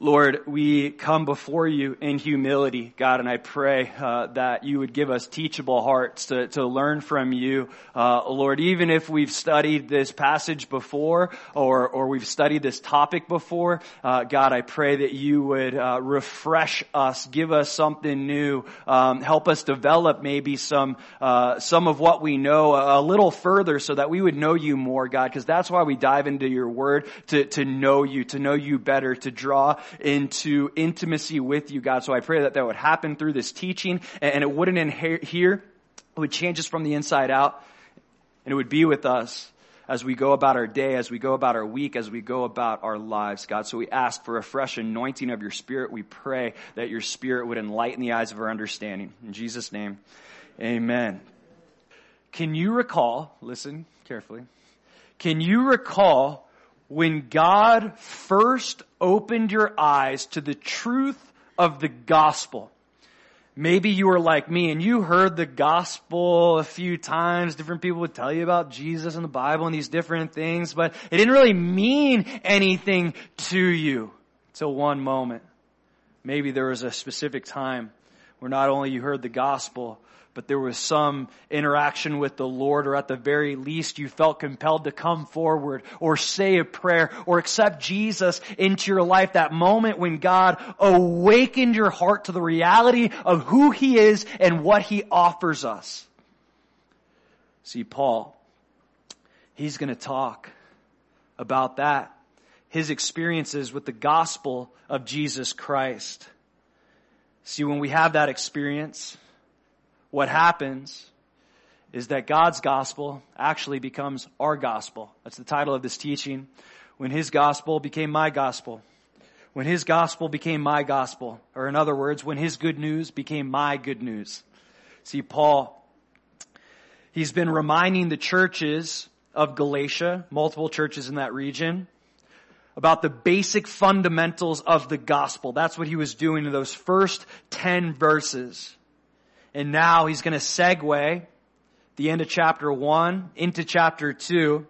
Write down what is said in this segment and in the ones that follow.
Lord, we come before you in humility, God, and I pray uh, that you would give us teachable hearts to, to learn from you, uh, Lord. Even if we've studied this passage before, or or we've studied this topic before, uh, God, I pray that you would uh, refresh us, give us something new, um, help us develop maybe some uh, some of what we know a, a little further, so that we would know you more, God, because that's why we dive into your Word to to know you, to know you better, to draw into intimacy with you, God. So I pray that that would happen through this teaching and it wouldn't inherit here. It would change us from the inside out and it would be with us as we go about our day, as we go about our week, as we go about our lives, God. So we ask for a fresh anointing of your spirit. We pray that your spirit would enlighten the eyes of our understanding. In Jesus' name, amen. Can you recall, listen carefully, can you recall when God first opened your eyes to the truth of the gospel. Maybe you were like me and you heard the gospel a few times. Different people would tell you about Jesus and the Bible and these different things, but it didn't really mean anything to you until one moment. Maybe there was a specific time where not only you heard the gospel, but there was some interaction with the Lord, or at the very least you felt compelled to come forward or say a prayer or accept Jesus into your life. That moment when God awakened your heart to the reality of who He is and what He offers us. See, Paul, he's going to talk about that. His experiences with the gospel of Jesus Christ. See, when we have that experience, what happens is that God's gospel actually becomes our gospel. That's the title of this teaching. When His gospel became my gospel. When His gospel became my gospel. Or in other words, when His good news became my good news. See, Paul, he's been reminding the churches of Galatia, multiple churches in that region, about the basic fundamentals of the gospel. That's what he was doing in those first 10 verses. And now he's going to segue the end of chapter one into chapter two,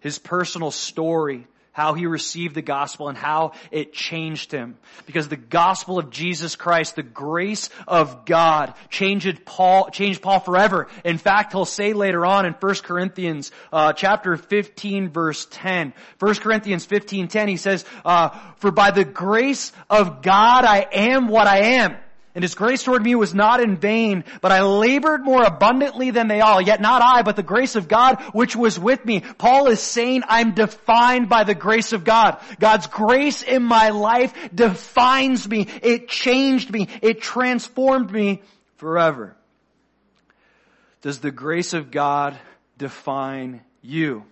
his personal story, how he received the gospel and how it changed him. Because the gospel of Jesus Christ, the grace of God, changed Paul, changed Paul forever. In fact, he'll say later on in 1 Corinthians, uh, chapter 15 verse 10, 1 Corinthians 15, 10, he says, uh, for by the grace of God I am what I am. And his grace toward me was not in vain, but I labored more abundantly than they all. Yet not I, but the grace of God which was with me. Paul is saying I'm defined by the grace of God. God's grace in my life defines me. It changed me. It transformed me forever. Does the grace of God define you?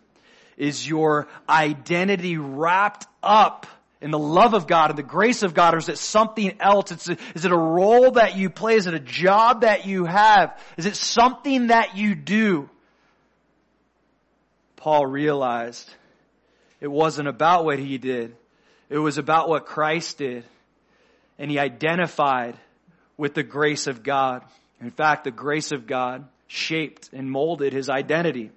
Is your identity wrapped up in the love of God and the grace of God, or is it something else? A, is it a role that you play? Is it a job that you have? Is it something that you do? Paul realized it wasn't about what he did. It was about what Christ did. And he identified with the grace of God. In fact, the grace of God shaped and molded his identity.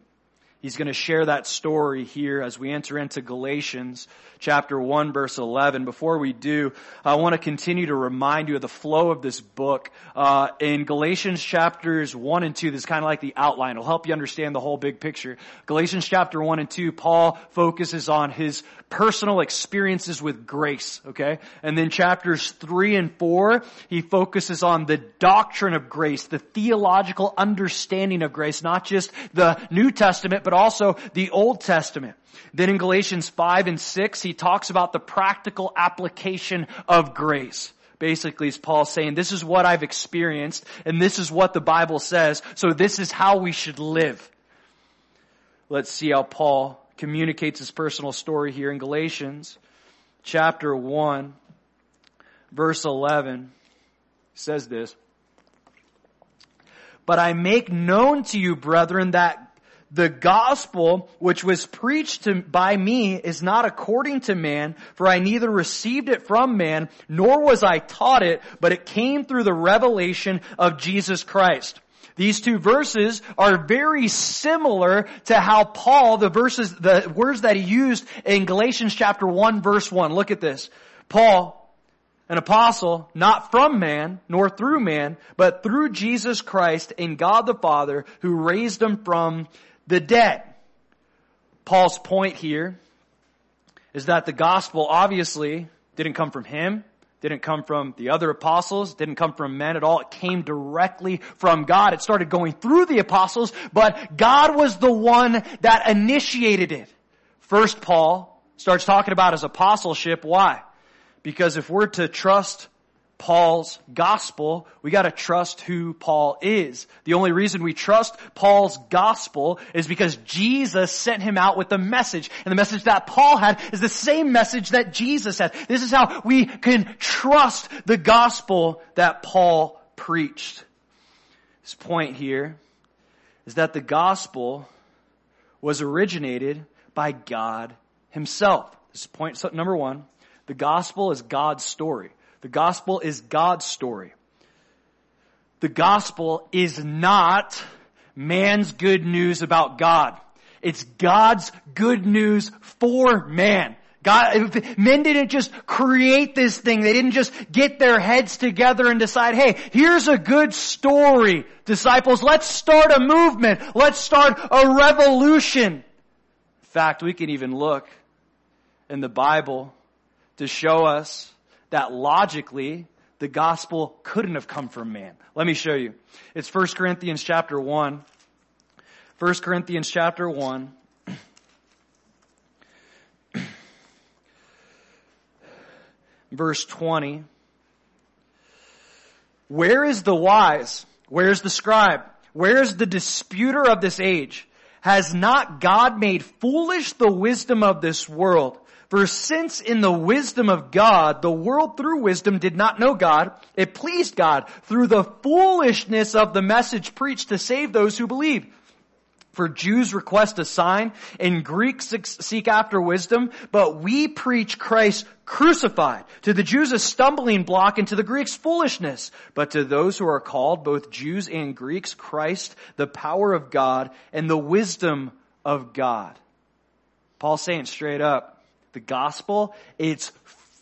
He's going to share that story here as we enter into Galatians chapter 1 verse 11. Before we do, I want to continue to remind you of the flow of this book. Uh, in Galatians chapters 1 and 2, this is kind of like the outline. It'll help you understand the whole big picture. Galatians chapter 1 and 2, Paul focuses on his personal experiences with grace, okay? And then chapters 3 and 4, he focuses on the doctrine of grace, the theological understanding of grace, not just the New Testament, but also the Old Testament. Then in Galatians 5 and 6, he talks about the practical application of grace. Basically, is Paul saying, this is what I've experienced, and this is what the Bible says, so this is how we should live. Let's see how Paul communicates his personal story here in Galatians chapter 1, verse 11. says this, But I make known to you, brethren, that the gospel which was preached to, by me is not according to man, for I neither received it from man, nor was I taught it, but it came through the revelation of Jesus Christ. These two verses are very similar to how Paul, the verses, the words that he used in Galatians chapter 1 verse 1. Look at this. Paul, an apostle, not from man, nor through man, but through Jesus Christ and God the Father who raised him from the dead. Paul's point here is that the gospel obviously didn't come from him, didn't come from the other apostles, didn't come from men at all. It came directly from God. It started going through the apostles, but God was the one that initiated it. First Paul starts talking about his apostleship. Why? Because if we're to trust Paul's gospel, we gotta trust who Paul is. The only reason we trust Paul's gospel is because Jesus sent him out with the message. And the message that Paul had is the same message that Jesus had. This is how we can trust the gospel that Paul preached. His point here is that the gospel was originated by God himself. This is point number one. The gospel is God's story. The gospel is God's story. The gospel is not man's good news about God. It's God's good news for man. God, men didn't just create this thing. They didn't just get their heads together and decide, hey, here's a good story, disciples. Let's start a movement. Let's start a revolution. In fact, we can even look in the Bible to show us that logically the gospel couldn't have come from man. Let me show you. It's 1 Corinthians chapter 1. 1 Corinthians chapter 1. Verse 20. Where is the wise? Where's the scribe? Where's the disputer of this age? Has not God made foolish the wisdom of this world? For since in the wisdom of God, the world through wisdom did not know God, it pleased God through the foolishness of the message preached to save those who believe. For Jews request a sign and Greeks seek after wisdom, but we preach Christ crucified. To the Jews a stumbling block and to the Greeks foolishness. But to those who are called, both Jews and Greeks, Christ, the power of God and the wisdom of God. Paul's saying straight up, the gospel, it's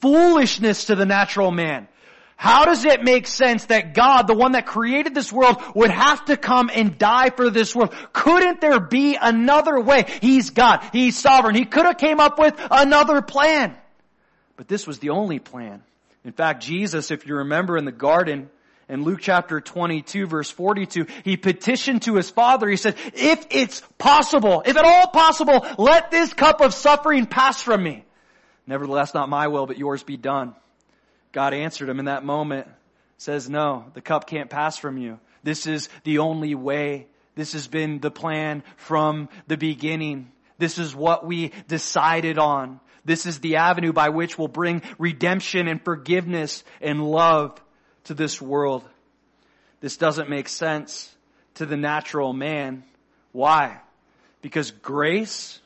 foolishness to the natural man. How does it make sense that God, the one that created this world, would have to come and die for this world? Couldn't there be another way? He's God. He's sovereign. He could have came up with another plan. But this was the only plan. In fact, Jesus, if you remember in the garden, in Luke chapter 22 verse 42, he petitioned to his father. He said, if it's possible, if at all possible, let this cup of suffering pass from me. Nevertheless, not my will, but yours be done. God answered him in that moment, says, no, the cup can't pass from you. This is the only way. This has been the plan from the beginning. This is what we decided on. This is the avenue by which we'll bring redemption and forgiveness and love to this world. This doesn't make sense to the natural man. Why? Because grace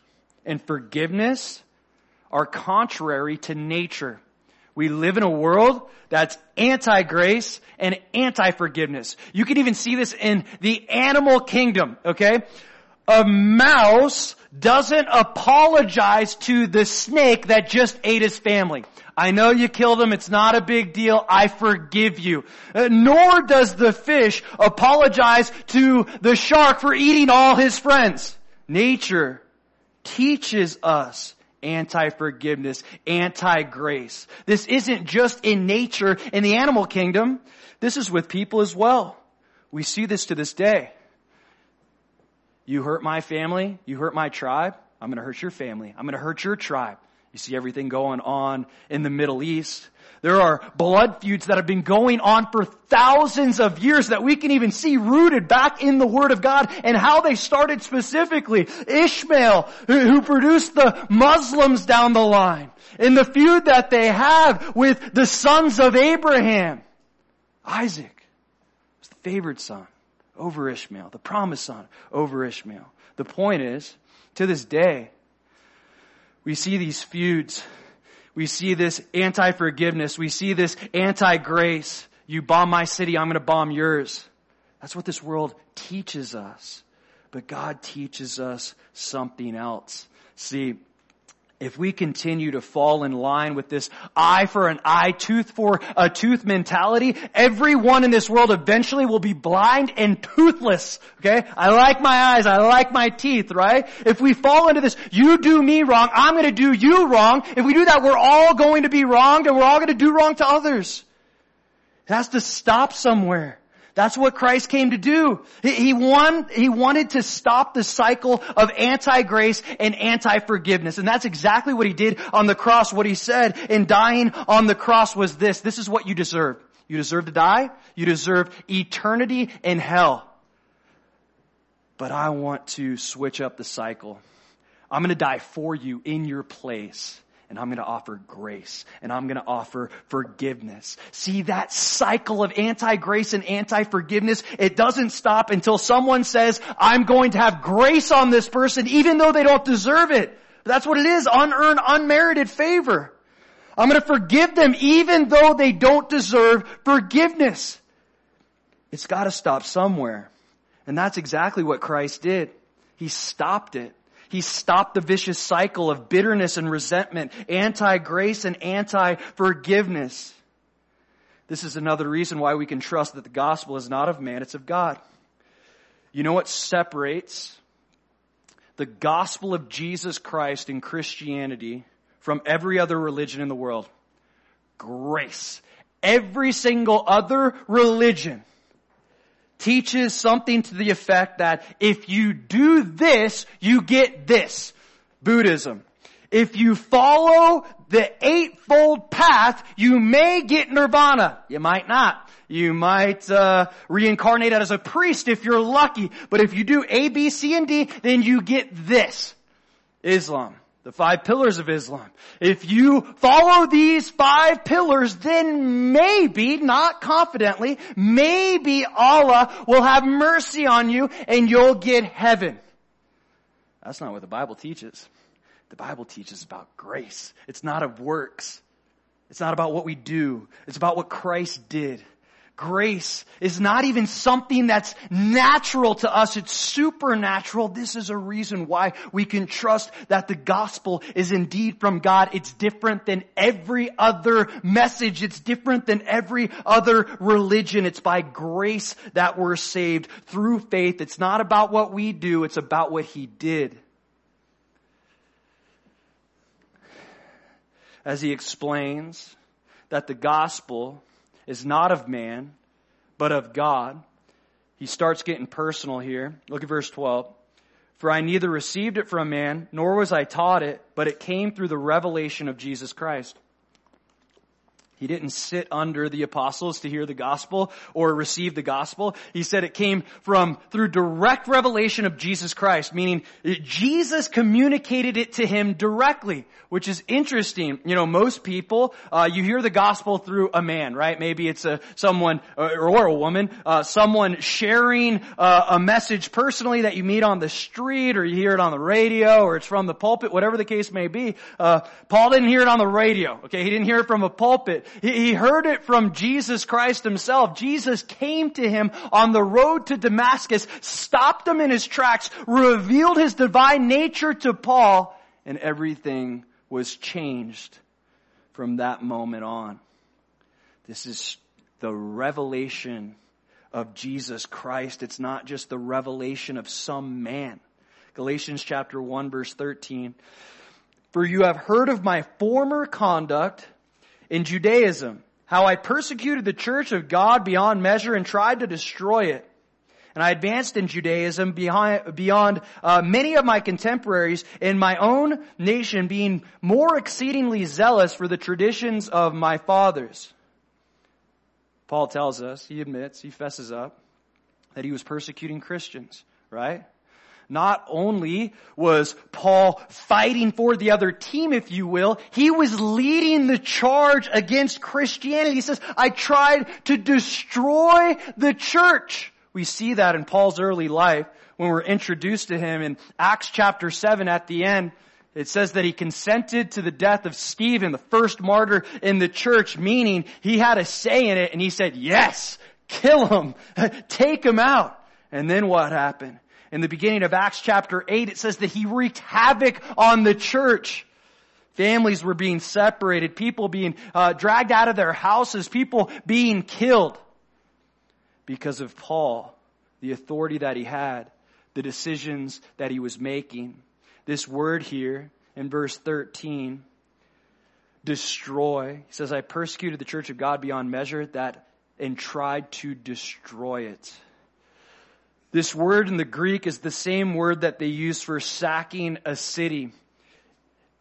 and forgiveness are contrary to nature. We live in a world that's anti-grace and anti-forgiveness. You can even see this in the animal kingdom, okay? A mouse doesn't apologize to the snake that just ate his family. I know you killed him. It's not a big deal. I forgive you. Uh, nor does the fish apologize to the shark for eating all his friends. Nature teaches us anti-forgiveness, anti-grace. This isn't just in nature in the animal kingdom. This is with people as well. We see this to this day. You hurt my family, you hurt my tribe, I'm gonna hurt your family, I'm gonna hurt your tribe. You see everything going on in the Middle East. There are blood feuds that have been going on for thousands of years that we can even see rooted back in the Word of God and how they started specifically. Ishmael, who produced the Muslims down the line, in the feud that they have with the sons of Abraham. Isaac was the favored son over Ishmael, the promised son over Ishmael. The point is, to this day, we see these feuds. We see this anti-forgiveness. We see this anti-grace. You bomb my city, I'm going to bomb yours. That's what this world teaches us. But God teaches us something else. See, if we continue to fall in line with this eye for an eye, tooth for a tooth mentality, everyone in this world eventually will be blind and toothless. Okay? I like my eyes, I like my teeth, right? If we fall into this, you do me wrong, I'm gonna do you wrong, if we do that, we're all going to be wronged and we're all gonna do wrong to others. It has to stop somewhere. That's what Christ came to do. He, won, he wanted to stop the cycle of anti-grace and anti-forgiveness. And that's exactly what he did on the cross. What he said in dying on the cross was this. This is what you deserve. You deserve to die. You deserve eternity in hell. But I want to switch up the cycle. I'm going to die for you in your place and I'm going to offer grace and I'm going to offer forgiveness. See that cycle of anti-grace and anti-forgiveness? It doesn't stop until someone says, I'm going to have grace on this person even though they don't deserve it. That's what it is. Unearned, unmerited favor. I'm going to forgive them even though they don't deserve forgiveness. It's got to stop somewhere. And that's exactly what Christ did. He stopped it. He stopped the vicious cycle of bitterness and resentment, anti-grace and anti-forgiveness. This is another reason why we can trust that the gospel is not of man, it's of God. You know what separates the gospel of Jesus Christ in Christianity from every other religion in the world? Grace. Every single other religion teaches something to the effect that if you do this, you get this. Buddhism. If you follow the eightfold path, you may get nirvana. You might not. You might uh, reincarnate as a priest if you're lucky. But if you do A, B, C, and D, then you get this. Islam. The five pillars of Islam. If you follow these five pillars, then maybe, not confidently, maybe Allah will have mercy on you and you'll get heaven. That's not what the Bible teaches. The Bible teaches about grace. It's not of works. It's not about what we do. It's about what Christ did. Grace is not even something that's natural to us. It's supernatural. This is a reason why we can trust that the gospel is indeed from God. It's different than every other message. It's different than every other religion. It's by grace that we're saved through faith. It's not about what we do. It's about what he did. As he explains that the gospel is not of man, but of God. He starts getting personal here. Look at verse 12. For I neither received it from man, nor was I taught it, but it came through the revelation of Jesus Christ. He didn't sit under the apostles to hear the gospel or receive the gospel. He said it came from through direct revelation of Jesus Christ, meaning Jesus communicated it to him directly, which is interesting. You know, most people, uh, you hear the gospel through a man, right? Maybe it's a someone or, or a woman, uh, someone sharing uh, a message personally that you meet on the street, or you hear it on the radio, or it's from the pulpit, whatever the case may be. Uh, Paul didn't hear it on the radio. Okay, he didn't hear it from a pulpit. He heard it from Jesus Christ himself. Jesus came to him on the road to Damascus, stopped him in his tracks, revealed his divine nature to Paul, and everything was changed from that moment on. This is the revelation of Jesus Christ. It's not just the revelation of some man. Galatians chapter 1 verse 13. For you have heard of my former conduct in Judaism, how I persecuted the church of God beyond measure and tried to destroy it. And I advanced in Judaism beyond uh, many of my contemporaries in my own nation, being more exceedingly zealous for the traditions of my fathers. Paul tells us, he admits, he fesses up, that he was persecuting Christians, right? Not only was Paul fighting for the other team, if you will, he was leading the charge against Christianity. He says, I tried to destroy the church. We see that in Paul's early life when we're introduced to him in Acts chapter 7 at the end. It says that he consented to the death of Stephen, the first martyr in the church, meaning he had a say in it and he said, yes, kill him, take him out. And then what happened? In the beginning of Acts chapter 8, it says that he wreaked havoc on the church. Families were being separated, people being uh, dragged out of their houses, people being killed because of Paul, the authority that he had, the decisions that he was making. This word here in verse 13, destroy, he says, I persecuted the church of God beyond measure that and tried to destroy it. This word in the Greek is the same word that they use for sacking a city.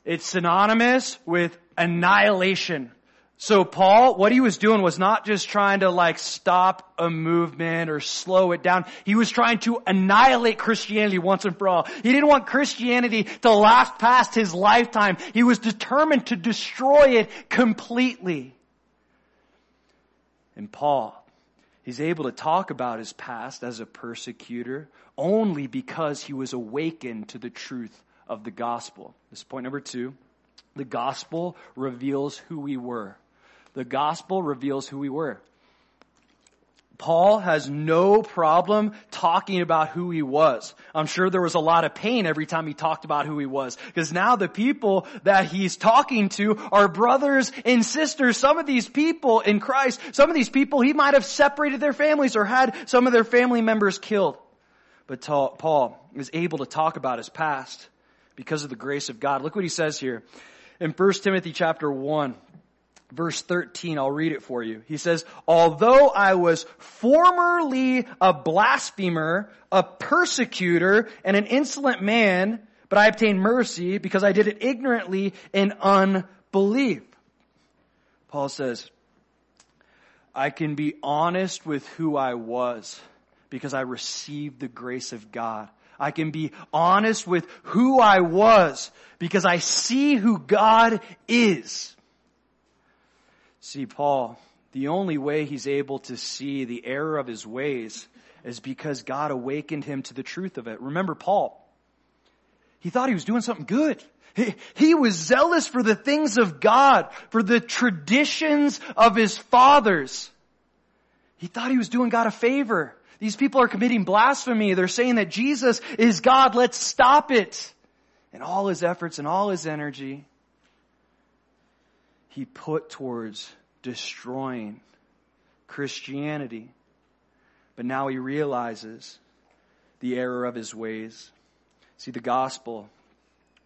It's synonymous with annihilation. So Paul, what he was doing was not just trying to like stop a movement or slow it down. He was trying to annihilate Christianity once and for all. He didn't want Christianity to last past his lifetime. He was determined to destroy it completely. And Paul, he's able to talk about his past as a persecutor only because he was awakened to the truth of the gospel. This is point number two. The gospel reveals who we were. The gospel reveals who we were. Paul has no problem talking about who he was. I'm sure there was a lot of pain every time he talked about who he was. Because now the people that he's talking to are brothers and sisters. Some of these people in Christ, some of these people, he might have separated their families or had some of their family members killed. But Paul is able to talk about his past because of the grace of God. Look what he says here in 1 Timothy chapter 1 verse 13, I'll read it for you. He says, although I was formerly a blasphemer, a persecutor, and an insolent man, but I obtained mercy because I did it ignorantly in unbelief. Paul says, I can be honest with who I was because I received the grace of God. I can be honest with who I was because I see who God is. See, Paul, the only way he's able to see the error of his ways is because God awakened him to the truth of it. Remember Paul. He thought he was doing something good. He, he was zealous for the things of God, for the traditions of his fathers. He thought he was doing God a favor. These people are committing blasphemy. They're saying that Jesus is God. Let's stop it. And all his efforts and all his energy, he put towards destroying Christianity. But now he realizes the error of his ways. See, the gospel,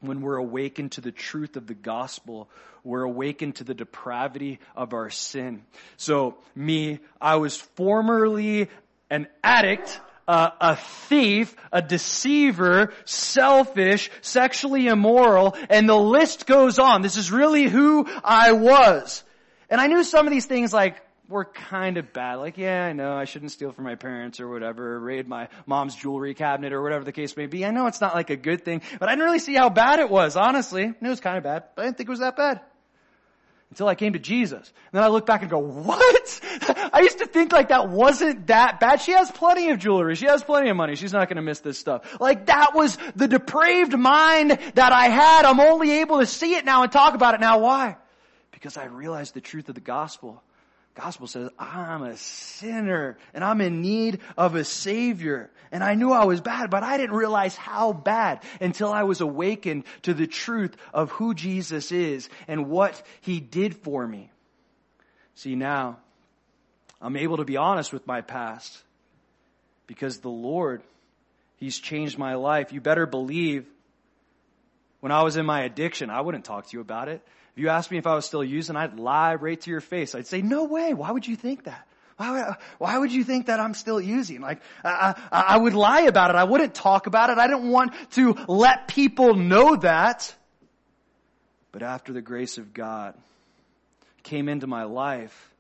when we're awakened to the truth of the gospel, we're awakened to the depravity of our sin. So me, I was formerly an addict, uh, a thief, a deceiver, selfish, sexually immoral, and the list goes on. This is really who I was. And I knew some of these things like were kind of bad. Like, yeah, I know I shouldn't steal from my parents or whatever, raid my mom's jewelry cabinet or whatever the case may be. I know it's not like a good thing, but I didn't really see how bad it was, honestly. It was kind of bad, but I didn't think it was that bad until I came to Jesus. And then I look back and go, what? I used to think like that wasn't that bad. She has plenty of jewelry. She has plenty of money. She's not going to miss this stuff. Like that was the depraved mind that I had. I'm only able to see it now and talk about it now. Why? Because I realized the truth of the gospel. Gospel says, I'm a sinner and I'm in need of a savior. And I knew I was bad, but I didn't realize how bad until I was awakened to the truth of who Jesus is and what he did for me. See now, I'm able to be honest with my past because the Lord, He's changed my life. You better believe when I was in my addiction, I wouldn't talk to you about it. If you asked me if I was still using, I'd lie right to your face. I'd say, no way. Why would you think that? Why would, why would you think that I'm still using? Like, I, I, I would lie about it. I wouldn't talk about it. I didn't want to let people know that. But after the grace of God came into my life,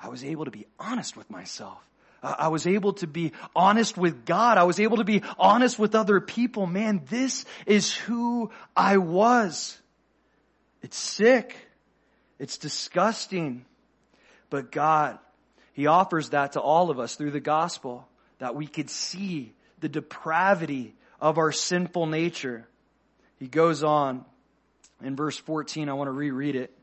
I was able to be honest with myself. I was able to be honest with God. I was able to be honest with other people. Man, this is who I was. It's sick. It's disgusting. But God, He offers that to all of us through the gospel that we could see the depravity of our sinful nature. He goes on in verse 14. I want to reread it.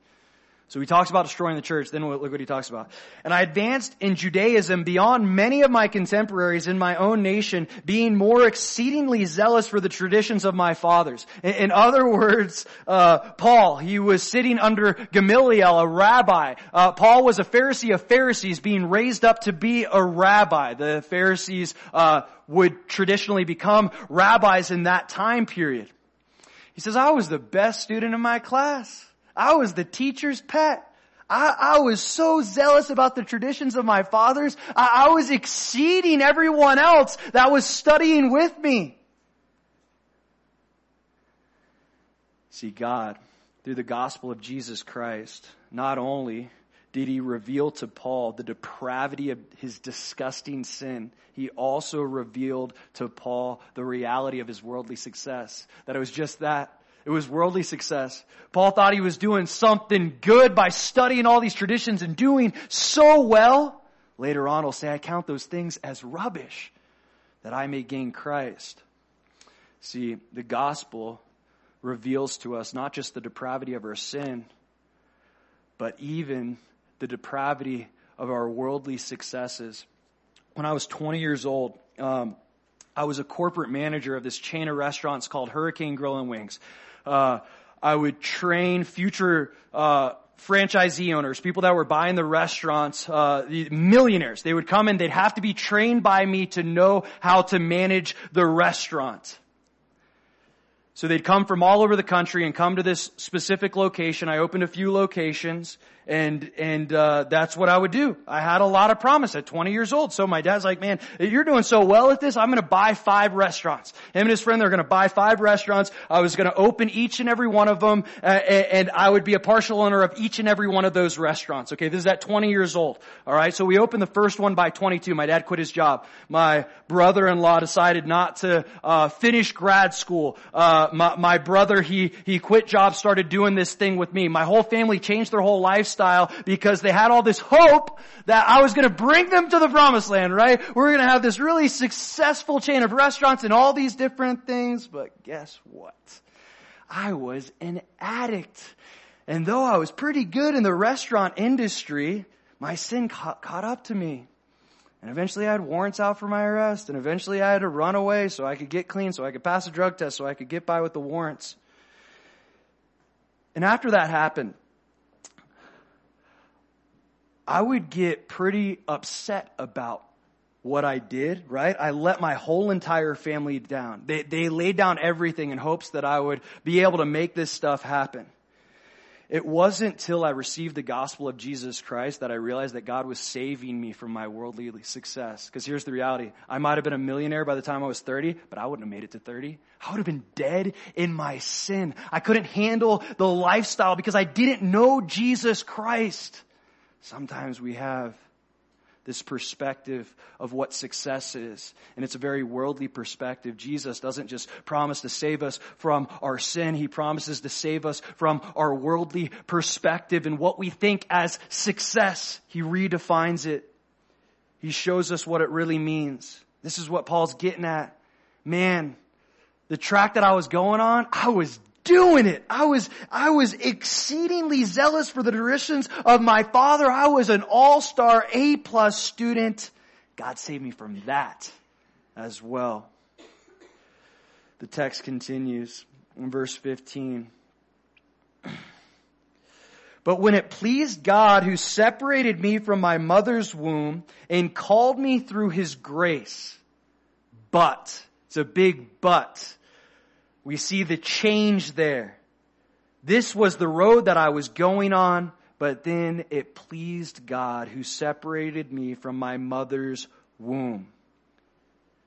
So he talks about destroying the church, then look what he talks about. And I advanced in Judaism beyond many of my contemporaries in my own nation, being more exceedingly zealous for the traditions of my fathers. In, other words, uh, Paul, he was sitting under Gamaliel, a rabbi. Uh, Paul was a Pharisee of Pharisees, being raised up to be a rabbi. The Pharisees uh, would traditionally become rabbis in that time period. He says, I was the best student in my class. I was the teacher's pet. I, I, was so zealous about the traditions of my fathers. I, I was exceeding everyone else that was studying with me. See, God, through the gospel of Jesus Christ, not only did he reveal to Paul the depravity of his disgusting sin, he also revealed to Paul the reality of his worldly success. That it was just that. It was worldly success. Paul thought he was doing something good by studying all these traditions and doing so well. Later on, he'll say, I count those things as rubbish that I may gain Christ. See, the gospel reveals to us not just the depravity of our sin, but even the depravity of our worldly successes. When I was 20 years old, um, I was a corporate manager of this chain of restaurants called Hurricane Grill and Wings. Uh, I would train future uh, franchisee owners, people that were buying the restaurants, uh, the millionaires. They would come and they'd have to be trained by me to know how to manage the restaurant. So they'd come from all over the country and come to this specific location. I opened a few locations and and uh, that's what I would do. I had a lot of promise at 20 years old. So my dad's like, "Man, you're doing so well at this. I'm going to buy five restaurants." Him and his friend they're going to buy five restaurants. I was going to open each and every one of them, uh, and I would be a partial owner of each and every one of those restaurants. Okay, this is at 20 years old. All right, so we opened the first one by 22. My dad quit his job. My brother-in-law decided not to uh, finish grad school. Uh, my, my brother he he quit job, started doing this thing with me. My whole family changed their whole lifestyle lifestyle because they had all this hope that I was going to bring them to the promised land, right? We're going to have this really successful chain of restaurants and all these different things. But guess what? I was an addict. And though I was pretty good in the restaurant industry, my sin caught, caught up to me. And eventually I had warrants out for my arrest. And eventually I had to run away so I could get clean, so I could pass a drug test, so I could get by with the warrants. And after that happened, I would get pretty upset about what I did, right? I let my whole entire family down. They, they laid down everything in hopes that I would be able to make this stuff happen. It wasn't till I received the gospel of Jesus Christ that I realized that God was saving me from my worldly success. Because here's the reality. I might have been a millionaire by the time I was 30, but I wouldn't have made it to 30. I would have been dead in my sin. I couldn't handle the lifestyle because I didn't know Jesus Christ. Sometimes we have this perspective of what success is. And it's a very worldly perspective. Jesus doesn't just promise to save us from our sin. He promises to save us from our worldly perspective and what we think as success. He redefines it. He shows us what it really means. This is what Paul's getting at. Man, the track that I was going on, I was doing it. I was, I was exceedingly zealous for the traditions of my father. I was an all-star A plus student. God saved me from that as well. The text continues in verse 15. But when it pleased God who separated me from my mother's womb and called me through his grace, but, it's a big but, we see the change there. This was the road that I was going on, but then it pleased God who separated me from my mother's womb.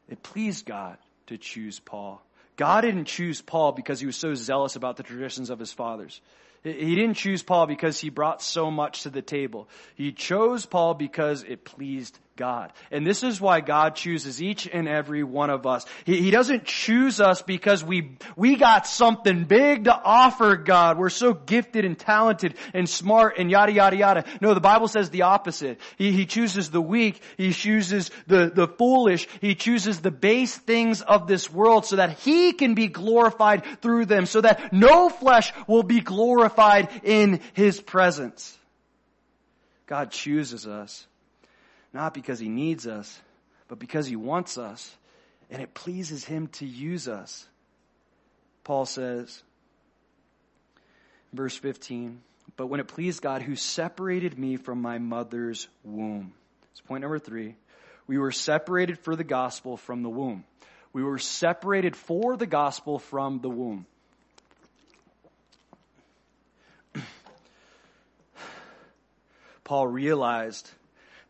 It pleased God to choose Paul. God didn't choose Paul because he was so zealous about the traditions of his fathers. He didn't choose Paul because he brought so much to the table. He chose Paul because it pleased God. And this is why God chooses each and every one of us. He, he, doesn't choose us because we, we got something big to offer God. We're so gifted and talented and smart and yada yada yada. No, the Bible says the opposite. He, he chooses the weak. He chooses the, the foolish. He chooses the base things of this world so that He can be glorified through them, so that no flesh will be glorified in His presence. God chooses us not because he needs us, but because he wants us, and it pleases him to use us. Paul says, verse 15, but when it pleased God who separated me from my mother's womb. It's point number three. We were separated for the gospel from the womb. We were separated for the gospel from the womb. Paul realized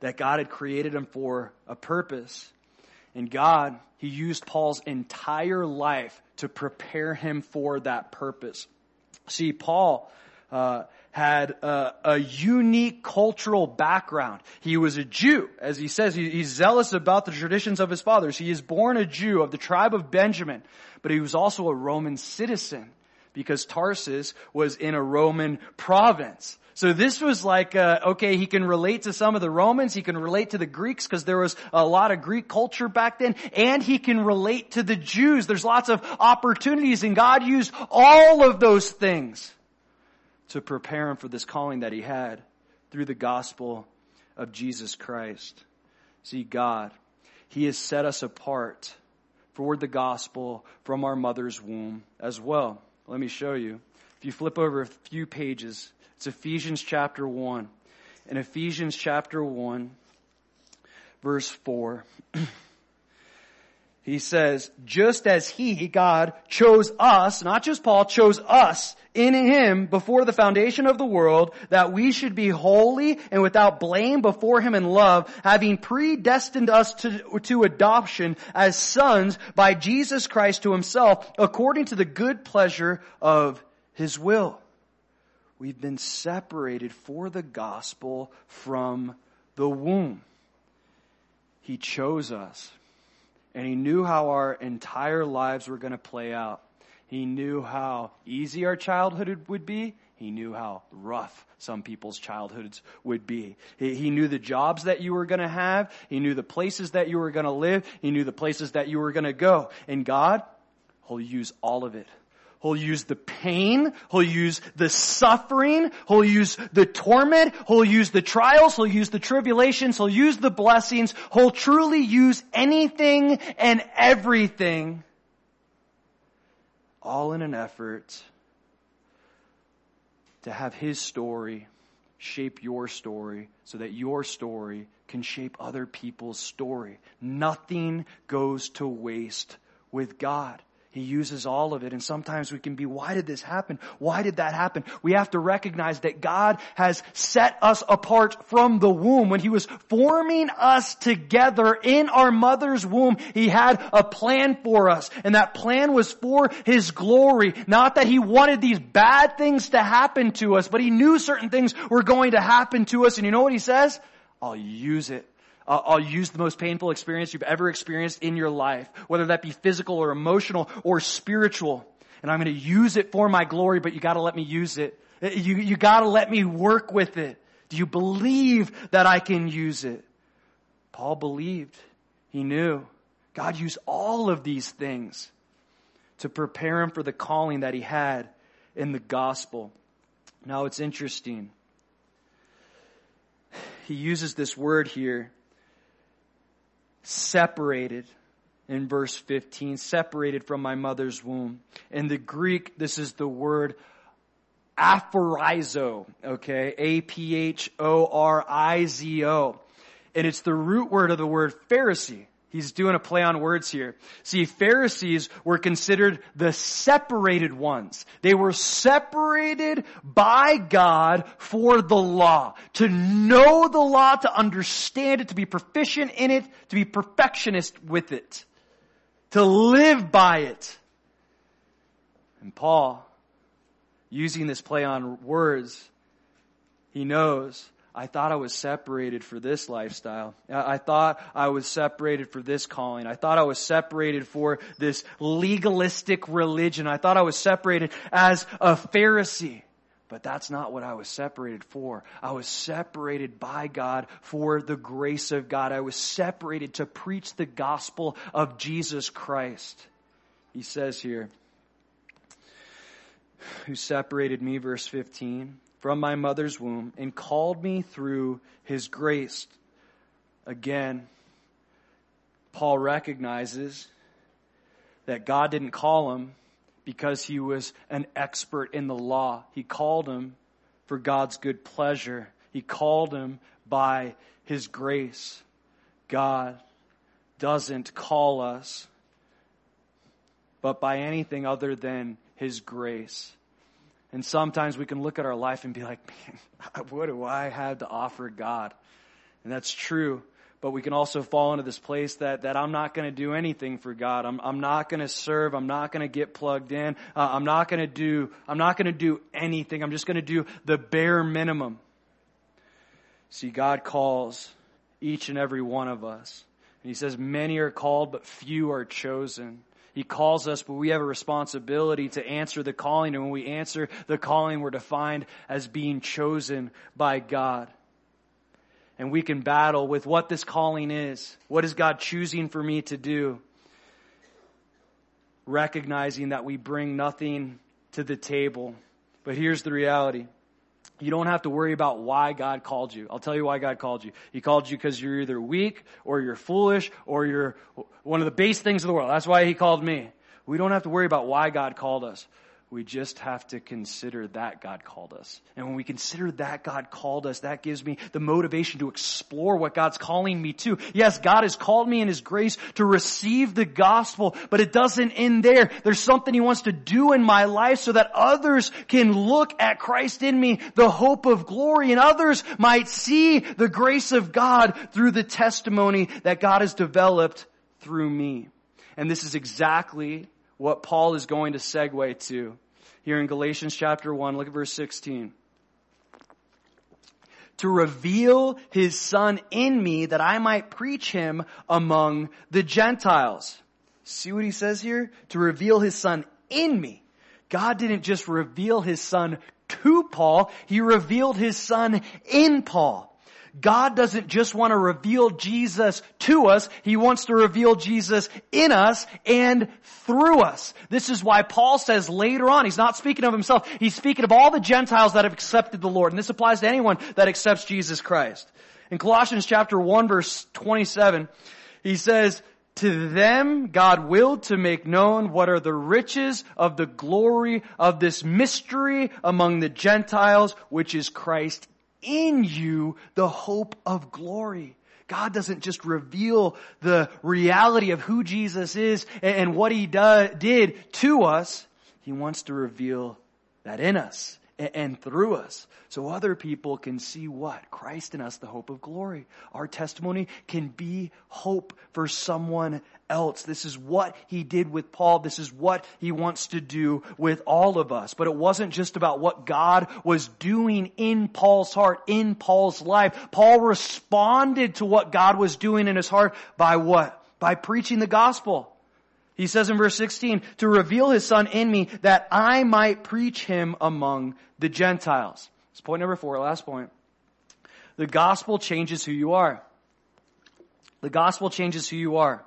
that God had created him for a purpose. And God, He used Paul's entire life to prepare him for that purpose. See, Paul, uh, had a, a, unique cultural background. He was a Jew, as he says. He, he's zealous about the traditions of his fathers. He is born a Jew of the tribe of Benjamin, but he was also a Roman citizen because Tarsus was in a Roman province. So this was like, uh, okay, he can relate to some of the Romans, he can relate to the Greeks because there was a lot of Greek culture back then, and he can relate to the Jews. There's lots of opportunities and God used all of those things to prepare him for this calling that he had through the gospel of Jesus Christ. See, God, He has set us apart for the gospel from our mother's womb as well. Let me show you. If you flip over a few pages, it's Ephesians chapter 1. In Ephesians chapter 1, verse 4, he says, just as he, God, chose us, not just Paul, chose us in him before the foundation of the world, that we should be holy and without blame before him in love, having predestined us to, to adoption as sons by Jesus Christ to himself, according to the good pleasure of his will. We've been separated for the gospel from the womb. He chose us. And he knew how our entire lives were going to play out. He knew how easy our childhood would be. He knew how rough some people's childhoods would be. He, he knew the jobs that you were going to have. He knew the places that you were going to live. He knew the places that you were going to go. And God, He'll use all of it He'll use the pain. He'll use the suffering. He'll use the torment. He'll use the trials. He'll use the tribulations. He'll use the blessings. He'll truly use anything and everything. All in an effort to have His story shape your story so that your story can shape other people's story. Nothing goes to waste with God. He uses all of it. And sometimes we can be, why did this happen? Why did that happen? We have to recognize that God has set us apart from the womb. When He was forming us together in our mother's womb, He had a plan for us. And that plan was for His glory. Not that He wanted these bad things to happen to us, but He knew certain things were going to happen to us. And you know what He says? I'll use it uh, I'll use the most painful experience you've ever experienced in your life, whether that be physical or emotional or spiritual. And I'm going to use it for my glory, but you got to let me use it. Uh, you, you got to let me work with it. Do you believe that I can use it? Paul believed. He knew. God used all of these things to prepare him for the calling that he had in the gospel. Now it's interesting. He uses this word here separated in verse 15, separated from my mother's womb. In the Greek, this is the word aphorizo, okay? A-P-H-O-R-I-Z-O. And it's the root word of the word Pharisee. He's doing a play on words here. See, Pharisees were considered the separated ones. They were separated by God for the law. To know the law, to understand it, to be proficient in it, to be perfectionist with it. To live by it. And Paul, using this play on words, he knows I thought I was separated for this lifestyle. I thought I was separated for this calling. I thought I was separated for this legalistic religion. I thought I was separated as a Pharisee. But that's not what I was separated for. I was separated by God for the grace of God. I was separated to preach the gospel of Jesus Christ. He says here, who separated me, verse 15, from my mother's womb and called me through his grace. Again, Paul recognizes that God didn't call him because he was an expert in the law. He called him for God's good pleasure. He called him by his grace. God doesn't call us, but by anything other than his grace. And sometimes we can look at our life and be like, man, what do I have to offer God? And that's true but we can also fall into this place that, that I'm not going to do anything for God. I'm, I'm not going to serve. I'm not going to get plugged in. Uh, I'm not going to do, I'm not going to do anything. I'm just going to do the bare minimum. See, God calls each and every one of us. And he says, many are called, but few are chosen. He calls us, but we have a responsibility to answer the calling. And when we answer the calling, we're defined as being chosen by God and we can battle with what this calling is. What is God choosing for me to do? Recognizing that we bring nothing to the table. But here's the reality. You don't have to worry about why God called you. I'll tell you why God called you. He called you because you're either weak or you're foolish or you're one of the base things of the world. That's why He called me. We don't have to worry about why God called us. We just have to consider that God called us. And when we consider that God called us, that gives me the motivation to explore what God's calling me to. Yes, God has called me in His grace to receive the gospel, but it doesn't end there. There's something He wants to do in my life so that others can look at Christ in me, the hope of glory, and others might see the grace of God through the testimony that God has developed through me. And this is exactly what Paul is going to segue to here in Galatians chapter 1. Look at verse 16. To reveal his son in me that I might preach him among the Gentiles. See what he says here? To reveal his son in me. God didn't just reveal his son to Paul, he revealed his son in Paul. God doesn't just want to reveal Jesus to us, He wants to reveal Jesus in us and through us. This is why Paul says later on, he's not speaking of himself, he's speaking of all the Gentiles that have accepted the Lord. And this applies to anyone that accepts Jesus Christ. In Colossians chapter 1 verse 27, he says, to them God willed to make known what are the riches of the glory of this mystery among the Gentiles, which is Christ in you the hope of glory. God doesn't just reveal the reality of who Jesus is and what he do, did to us. He wants to reveal that in us and through us. So other people can see what? Christ in us, the hope of glory. Our testimony can be hope for someone else. This is what he did with Paul. This is what he wants to do with all of us. But it wasn't just about what God was doing in Paul's heart, in Paul's life. Paul responded to what God was doing in his heart by what? By preaching the gospel. He says in verse 16, to reveal his son in me that I might preach him among the Gentiles. It's point number four, last point. The gospel changes who you are. The gospel changes who you are.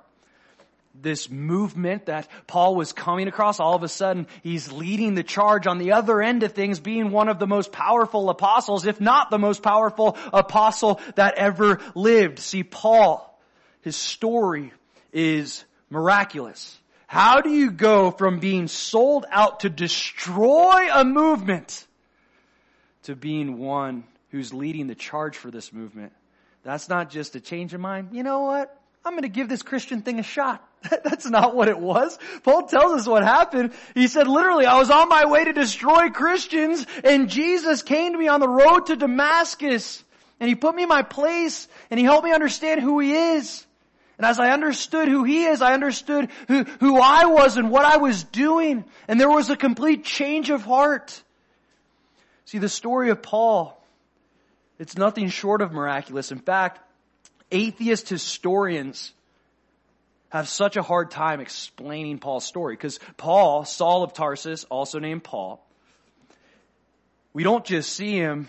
This movement that Paul was coming across, all of a sudden, he's leading the charge on the other end of things, being one of the most powerful apostles, if not the most powerful apostle that ever lived. See, Paul, his story is miraculous. How do you go from being sold out to destroy a movement to being one who's leading the charge for this movement? That's not just a change of mind. You know what? I'm going to give this Christian thing a shot. That's not what it was. Paul tells us what happened. He said literally, I was on my way to destroy Christians and Jesus came to me on the road to Damascus and he put me in my place and he helped me understand who he is. And as I understood who he is, I understood who, who I was and what I was doing. And there was a complete change of heart. See, the story of Paul It's nothing short of miraculous. In fact, atheist historians have such a hard time explaining Paul's story because Paul, Saul of Tarsus, also named Paul, we don't just see him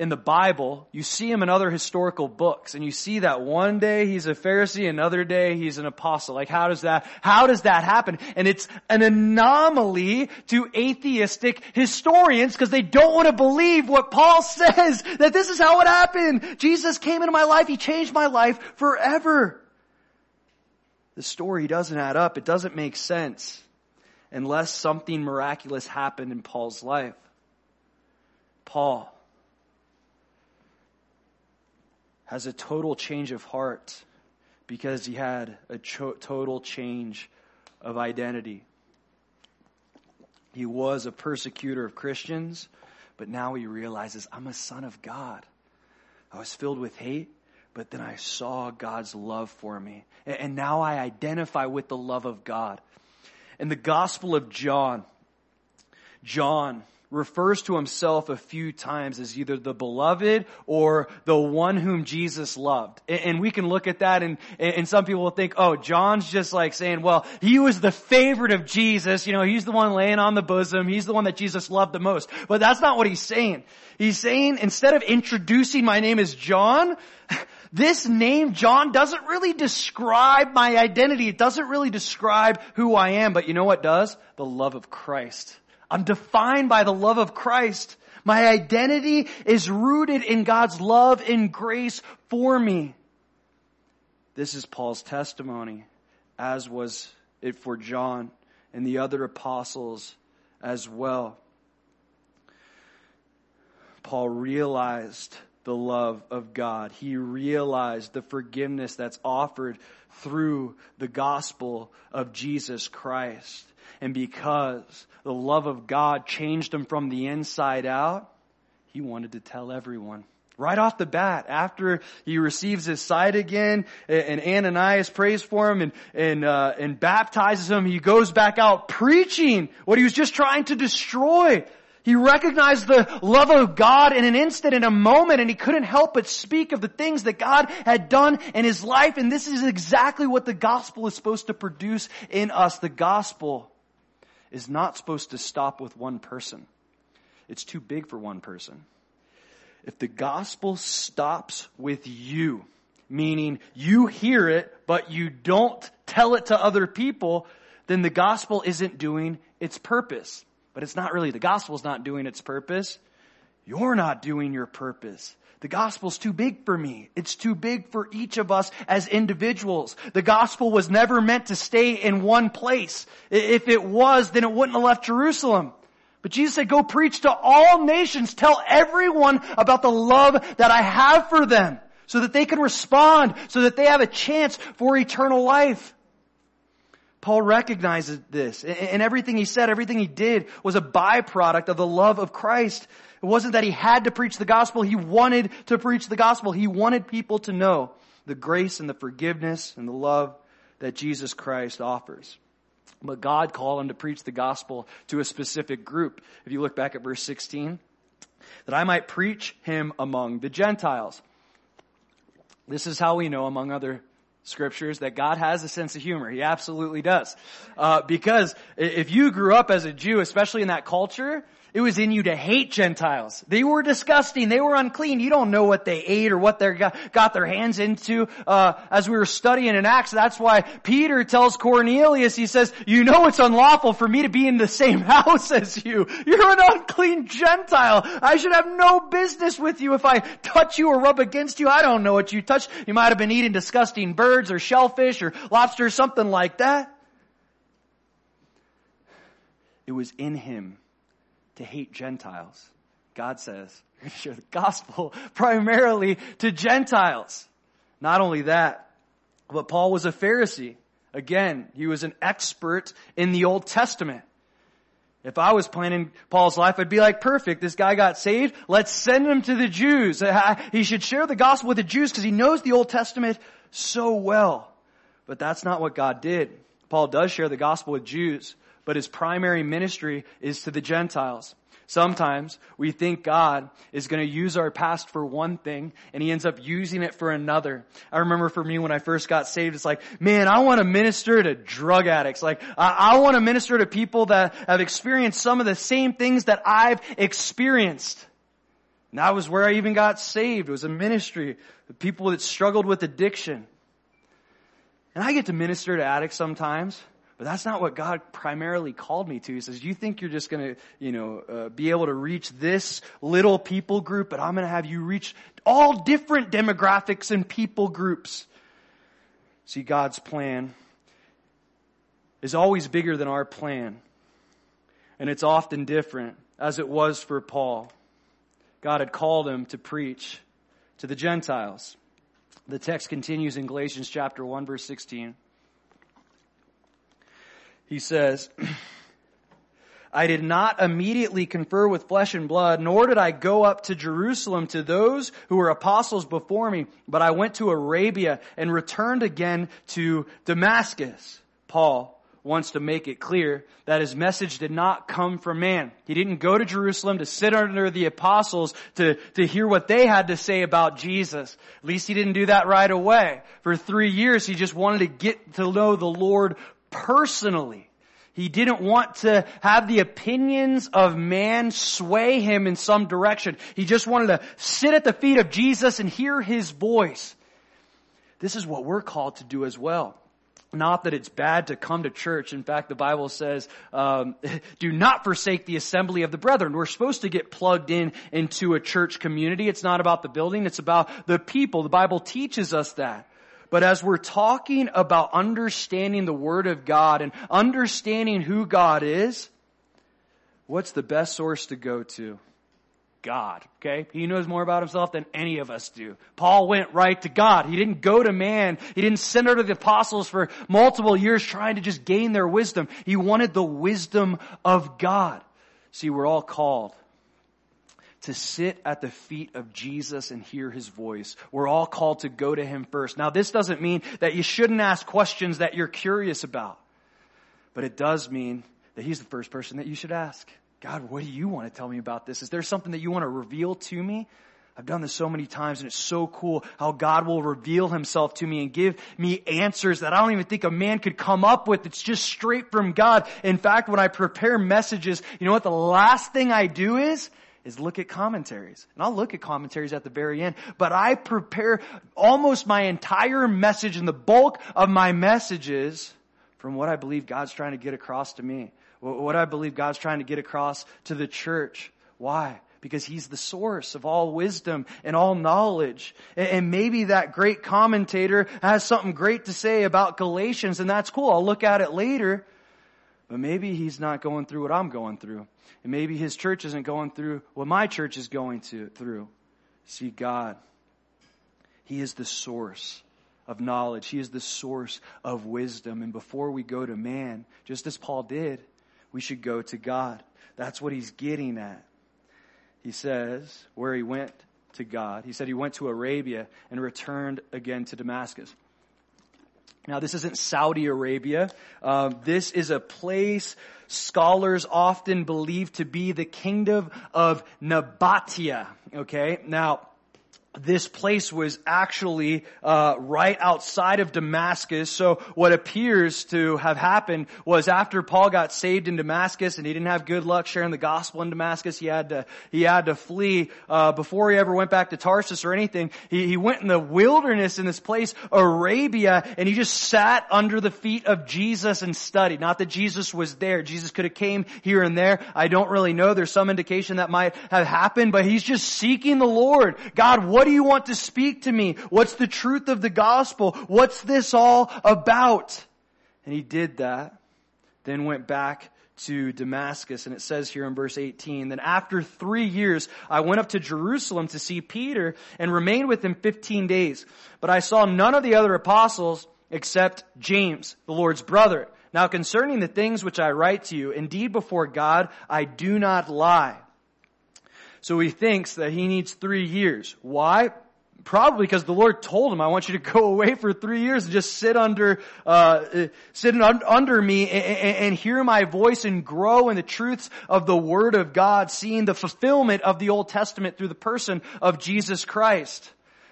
in the Bible, you see him in other historical books, and you see that one day he's a Pharisee, another day he's an apostle. Like how does that, how does that happen? And it's an anomaly to atheistic historians because they don't want to believe what Paul says, that this is how it happened. Jesus came into my life, he changed my life forever. The story doesn't add up, it doesn't make sense unless something miraculous happened in Paul's life. Paul, has a total change of heart because he had a cho- total change of identity. He was a persecutor of Christians, but now he realizes, I'm a son of God. I was filled with hate, but then I saw God's love for me. And now I identify with the love of God. In the Gospel of John, John refers to himself a few times as either the beloved or the one whom Jesus loved. And we can look at that and, and some people will think, oh, John's just like saying, well, he was the favorite of Jesus. You know, he's the one laying on the bosom. He's the one that Jesus loved the most. But that's not what he's saying. He's saying instead of introducing my name as John, this name, John, doesn't really describe my identity. It doesn't really describe who I am. But you know what does? The love of Christ. I'm defined by the love of Christ. My identity is rooted in God's love and grace for me. This is Paul's testimony, as was it for John and the other apostles as well. Paul realized the love of God. He realized the forgiveness that's offered through the gospel of Jesus Christ. And because the love of God changed him from the inside out, he wanted to tell everyone. Right off the bat, after he receives his sight again, and Ananias prays for him and and uh, and baptizes him, he goes back out preaching what he was just trying to destroy. He recognized the love of God in an instant, in a moment, and he couldn't help but speak of the things that God had done in his life. And this is exactly what the gospel is supposed to produce in us. The gospel is not supposed to stop with one person. It's too big for one person. If the gospel stops with you, meaning you hear it, but you don't tell it to other people, then the gospel isn't doing its purpose. But it's not really, the gospel's not doing its purpose. You're not doing your purpose. The gospel's too big for me. It's too big for each of us as individuals. The gospel was never meant to stay in one place. If it was, then it wouldn't have left Jerusalem. But Jesus said, go preach to all nations. Tell everyone about the love that I have for them so that they can respond, so that they have a chance for eternal life. Paul recognizes this and everything he said, everything he did was a byproduct of the love of Christ. It wasn't that he had to preach the gospel. He wanted to preach the gospel. He wanted people to know the grace and the forgiveness and the love that Jesus Christ offers. But God called him to preach the gospel to a specific group. If you look back at verse 16, that I might preach him among the Gentiles. This is how we know, among other scriptures, that God has a sense of humor. He absolutely does. Uh, because if you grew up as a Jew, especially in that culture, it was in you to hate Gentiles. They were disgusting. They were unclean. You don't know what they ate or what they got, their hands into. Uh, as we were studying in Acts, that's why Peter tells Cornelius, he says, you know it's unlawful for me to be in the same house as you. You're an unclean Gentile. I should have no business with you if I touch you or rub against you. I don't know what you touched. You might have been eating disgusting birds or shellfish or lobster or something like that. It was in him to hate Gentiles. God says, you're going to share the gospel primarily to Gentiles. Not only that, but Paul was a Pharisee. Again, he was an expert in the Old Testament. If I was planning Paul's life, I'd be like, perfect, this guy got saved, let's send him to the Jews. He should share the gospel with the Jews because he knows the Old Testament so well. But that's not what God did. Paul does share the gospel with Jews, but his primary ministry is to the Gentiles. Sometimes we think God is going to use our past for one thing and he ends up using it for another. I remember for me when I first got saved, it's like, man, I want to minister to drug addicts. Like, I, I want to minister to people that have experienced some of the same things that I've experienced. And that was where I even got saved. It was a ministry of people that struggled with addiction. And I get to minister to addicts sometimes. But that's not what God primarily called me to. He says, you think you're just going to, you know, uh, be able to reach this little people group, but I'm going to have you reach all different demographics and people groups. See, God's plan is always bigger than our plan. And it's often different, as it was for Paul. God had called him to preach to the Gentiles. The text continues in Galatians chapter 1 verse 16 he says, I did not immediately confer with flesh and blood, nor did I go up to Jerusalem to those who were apostles before me, but I went to Arabia and returned again to Damascus. Paul wants to make it clear that his message did not come from man. He didn't go to Jerusalem to sit under the apostles to, to hear what they had to say about Jesus. At least he didn't do that right away. For three years, he just wanted to get to know the Lord personally. He didn't want to have the opinions of man sway him in some direction. He just wanted to sit at the feet of Jesus and hear his voice. This is what we're called to do as well. Not that it's bad to come to church. In fact, the Bible says, um, "Do not forsake the assembly of the brethren." We're supposed to get plugged in into a church community. It's not about the building; it's about the people. The Bible teaches us that. But as we're talking about understanding the Word of God and understanding who God is, what's the best source to go to? God, okay? He knows more about himself than any of us do. Paul went right to God. He didn't go to man. He didn't send out to the apostles for multiple years trying to just gain their wisdom. He wanted the wisdom of God. See, we're all called to sit at the feet of Jesus and hear his voice. We're all called to go to him first. Now this doesn't mean that you shouldn't ask questions that you're curious about, but it does mean that he's the first person that you should ask. God, what do you want to tell me about this? Is there something that you want to reveal to me? I've done this so many times and it's so cool how God will reveal himself to me and give me answers that I don't even think a man could come up with. It's just straight from God. In fact, when I prepare messages, you know what the last thing I do is? Is look at commentaries. And I'll look at commentaries at the very end, but I prepare almost my entire message and the bulk of my messages from what I believe God's trying to get across to me. What I believe God's trying to get across to the church. Why? Because He's the source of all wisdom and all knowledge. And maybe that great commentator has something great to say about Galatians and that's cool. I'll look at it later. But maybe he's not going through what I'm going through. And maybe his church isn't going through what my church is going to, through. See, God, He is the source of knowledge. He is the source of wisdom. And before we go to man, just as Paul did, we should go to God. That's what he's getting at. He says where he went to God. He said he went to Arabia and returned again to Damascus. Now, this isn't Saudi Arabia. Uh, this is a place scholars often believe to be the kingdom of Nabatea. Okay, now this place was actually uh, right outside of Damascus. So what appears to have happened was after Paul got saved in Damascus, and he didn't have good luck sharing the gospel in Damascus, he had to he had to flee uh, before he ever went back to Tarsus or anything. He, he went in the wilderness in this place, Arabia, and he just sat under the feet of Jesus and studied. Not that Jesus was there. Jesus could have came here and there. I don't really know. There's some indication that might have happened, but he's just seeking the Lord. God, what do you want to speak to me? What's the truth of the gospel? What's this all about? And he did that, then went back to Damascus. And it says here in verse 18, then after three years, I went up to Jerusalem to see Peter and remained with him 15 days. But I saw none of the other apostles except James, the Lord's brother. Now concerning the things which I write to you, indeed before God, I do not lie. So he thinks that he needs three years. Why? Probably because the Lord told him, I want you to go away for three years and just sit under, uh, sit under me and, and hear my voice and grow in the truths of the Word of God, seeing the fulfillment of the Old Testament through the person of Jesus Christ.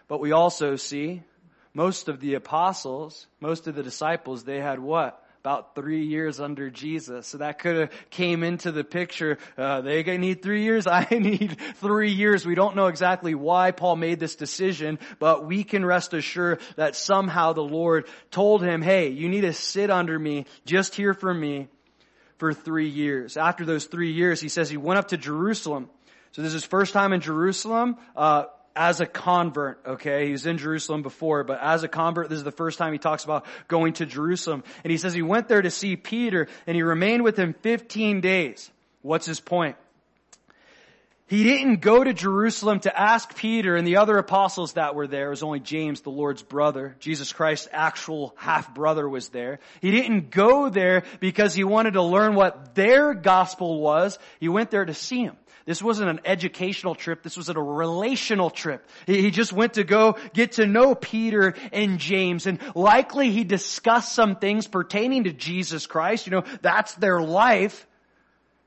But we also see most of the apostles, most of the disciples, they had what? About three years under Jesus. So that could have came into the picture. Uh, they need three years. I need three years. We don't know exactly why Paul made this decision, but we can rest assured that somehow the Lord told him, hey, you need to sit under me, just hear from me for three years. After those three years, he says he went up to Jerusalem. So this is his first time in Jerusalem. Uh, as a convert, okay? He was in Jerusalem before, but as a convert, this is the first time he talks about going to Jerusalem. And he says he went there to see Peter and he remained with him 15 days. What's his point? He didn't go to Jerusalem to ask Peter and the other apostles that were there. It was only James, the Lord's brother. Jesus Christ's actual half brother was there. He didn't go there because he wanted to learn what their gospel was. He went there to see him. This wasn't an educational trip. This was a relational trip. He just went to go get to know Peter and James and likely he discussed some things pertaining to Jesus Christ. You know, that's their life.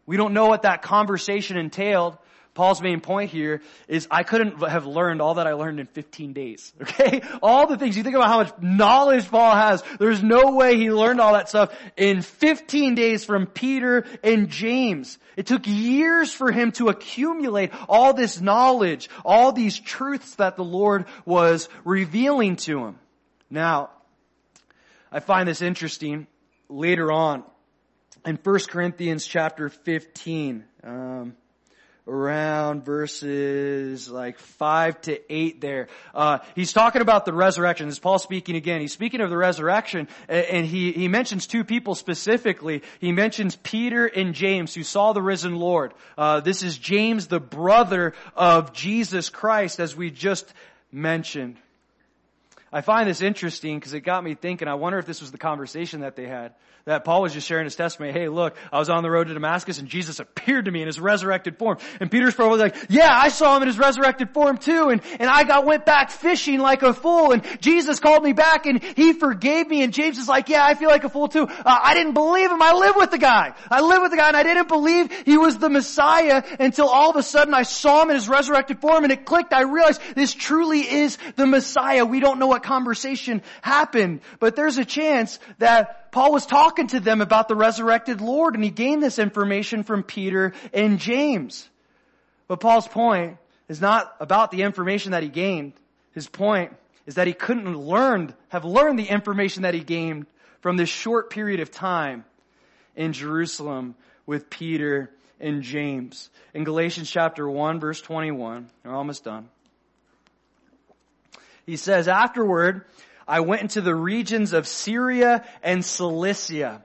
We don't know what that conversation entailed. Paul's main point here is I couldn't have learned all that I learned in 15 days. Okay? All the things, you think about how much knowledge Paul has, there's no way he learned all that stuff in 15 days from Peter and James. It took years for him to accumulate all this knowledge, all these truths that the Lord was revealing to him. Now, I find this interesting later on in 1 Corinthians chapter 15. Um, around verses like five to eight there. Uh, he's talking about the resurrection. This is Paul speaking again. He's speaking of the resurrection and he, he mentions two people specifically. He mentions Peter and James who saw the risen Lord. Uh, this is James, the brother of Jesus Christ as we just mentioned. I find this interesting because it got me thinking, I wonder if this was the conversation that they had that Paul was just sharing his testimony. Hey, look, I was on the road to Damascus and Jesus appeared to me in his resurrected form. And Peter's probably like, yeah, I saw him in his resurrected form too. And, and I got, went back fishing like a fool and Jesus called me back and he forgave me. And James is like, yeah, I feel like a fool too. Uh, I didn't believe him. I live with the guy. I live with the guy and I didn't believe he was the Messiah until all of a sudden I saw him in his resurrected form and it clicked. I realized this truly is the Messiah. We don't know what conversation happened, but there's a chance that Paul was talking to them about the resurrected Lord and he gained this information from Peter and James. But Paul's point is not about the information that he gained. His point is that he couldn't learn, have learned the information that he gained from this short period of time in Jerusalem with Peter and James. In Galatians chapter 1 verse 21, we're almost done. He says, afterward, I went into the regions of Syria and Cilicia.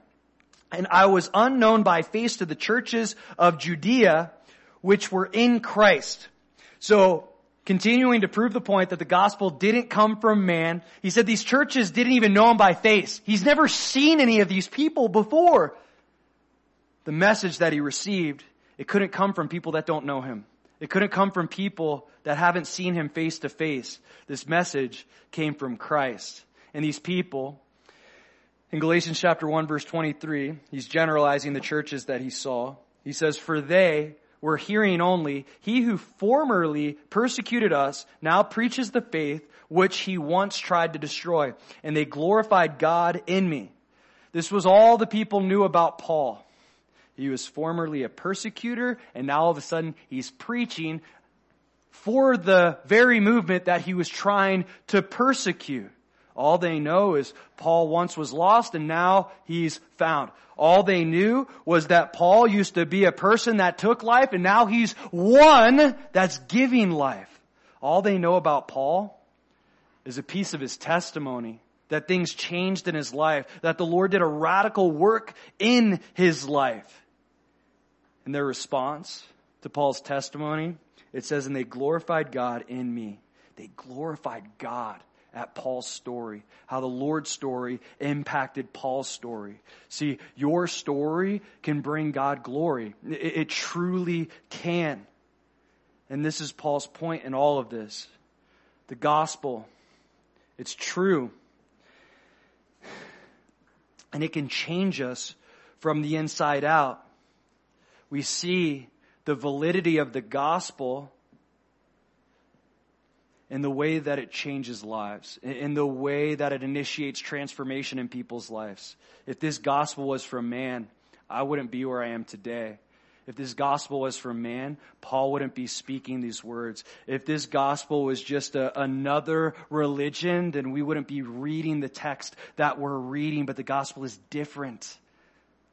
And I was unknown by face to the churches of Judea, which were in Christ. So, continuing to prove the point that the gospel didn't come from man, he said these churches didn't even know him by face. He's never seen any of these people before. The message that he received, it couldn't come from people that don't know him. It couldn't come from people that haven't seen him face to face. This message came from Christ. And these people, in Galatians chapter 1 verse 23, he's generalizing the churches that he saw. He says, for they were hearing only, he who formerly persecuted us now preaches the faith which he once tried to destroy. And they glorified God in me. This was all the people knew about Paul. He was formerly a persecutor and now all of a sudden he's preaching for the very movement that he was trying to persecute. All they know is Paul once was lost and now he's found. All they knew was that Paul used to be a person that took life and now he's one that's giving life. All they know about Paul is a piece of his testimony that things changed in his life, that the Lord did a radical work in his life. And their response to Paul's testimony, it says, and they glorified God in me. They glorified God at Paul's story, how the Lord's story impacted Paul's story. See, your story can bring God glory. It, it, truly can. And this is Paul's point in all of this. The gospel, it's true. And it can change us from the inside out. We see the validity of the gospel in the way that it changes lives, in the way that it initiates transformation in people's lives. If this gospel was from man, I wouldn't be where I am today. If this gospel was from man, Paul wouldn't be speaking these words. If this gospel was just a, another religion, then we wouldn't be reading the text that we're reading, but the gospel is different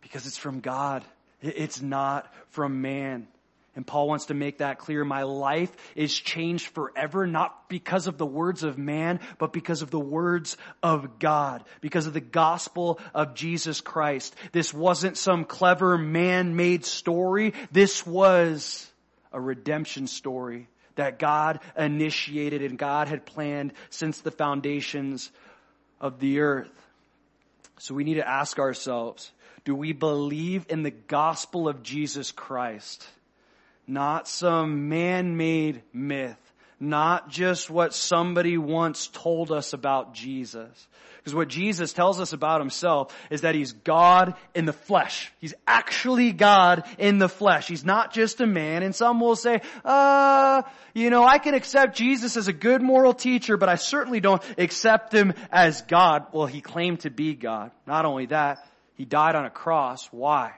because it's from God. It's not from man. And Paul wants to make that clear. My life is changed forever, not because of the words of man, but because of the words of God, because of the gospel of Jesus Christ. This wasn't some clever man-made story. This was a redemption story that God initiated and God had planned since the foundations of the earth. So we need to ask ourselves, do we believe in the gospel of Jesus Christ? not some man-made myth, not just what somebody once told us about Jesus. Because what Jesus tells us about himself is that he's God in the flesh. He's actually God in the flesh. He's not just a man. And some will say, uh, you know, I can accept Jesus as a good moral teacher, but I certainly don't accept him as God. Well, he claimed to be God. Not only that, he died on a cross. Why?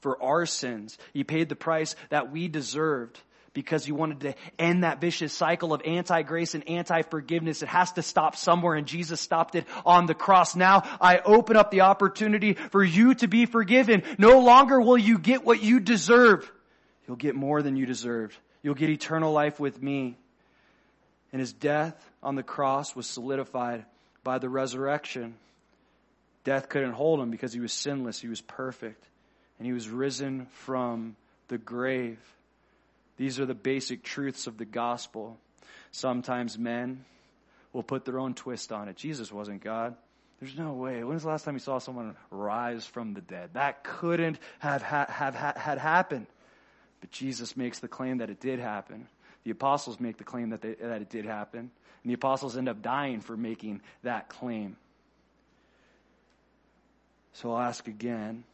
for our sins. He paid the price that we deserved because he wanted to end that vicious cycle of anti-grace and anti-forgiveness. It has to stop somewhere and Jesus stopped it on the cross. Now I open up the opportunity for you to be forgiven. No longer will you get what you deserve. You'll get more than you deserved. You'll get eternal life with me. And his death on the cross was solidified by the resurrection. Death couldn't hold him because he was sinless. He was perfect and he was risen from the grave. These are the basic truths of the gospel. Sometimes men will put their own twist on it. Jesus wasn't God. There's no way. When was the last time you saw someone rise from the dead? That couldn't have, ha- have ha- had happened. But Jesus makes the claim that it did happen. The apostles make the claim that, they, that it did happen. And the apostles end up dying for making that claim. So I'll ask again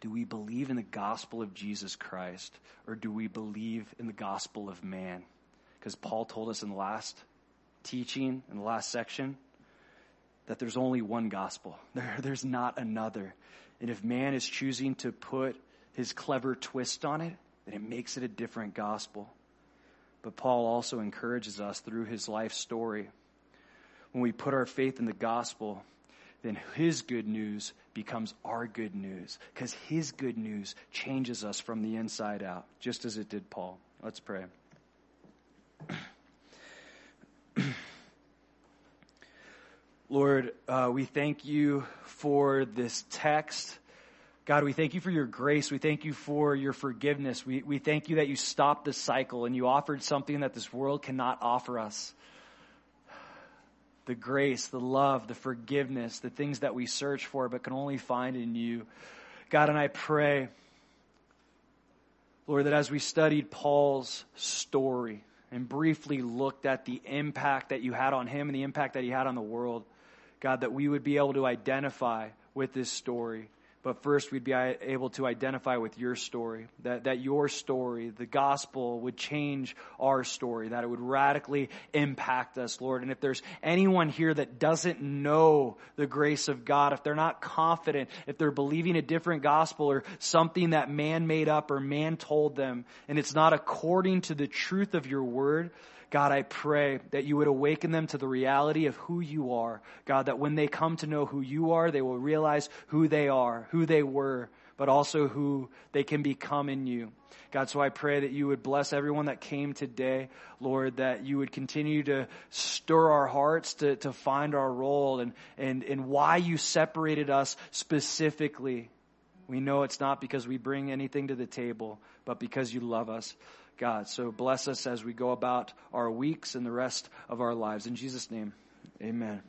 do we believe in the gospel of Jesus Christ or do we believe in the gospel of man? Because Paul told us in the last teaching, in the last section, that there's only one gospel. There, there's not another. And if man is choosing to put his clever twist on it, then it makes it a different gospel. But Paul also encourages us through his life story. When we put our faith in the gospel, then his good news becomes our good news because his good news changes us from the inside out, just as it did Paul. Let's pray. Lord, uh, we thank you for this text. God, we thank you for your grace. We thank you for your forgiveness. We, we thank you that you stopped the cycle and you offered something that this world cannot offer us the grace, the love, the forgiveness, the things that we search for but can only find in you. God, and I pray, Lord, that as we studied Paul's story and briefly looked at the impact that you had on him and the impact that he had on the world, God, that we would be able to identify with this story but first, we'd be able to identify with your story, that, that your story, the gospel, would change our story, that it would radically impact us, Lord. And if there's anyone here that doesn't know the grace of God, if they're not confident, if they're believing a different gospel or something that man made up or man told them, and it's not according to the truth of your word, God, I pray that you would awaken them to the reality of who you are. God, that when they come to know who you are, they will realize who they are, who they were, but also who they can become in you. God, so I pray that you would bless everyone that came today, Lord, that you would continue to stir our hearts to, to find our role and, and, and why you separated us specifically. We know it's not because we bring anything to the table, but because you love us. God. So bless us as we go about our weeks and the rest of our lives. In Jesus' name, amen.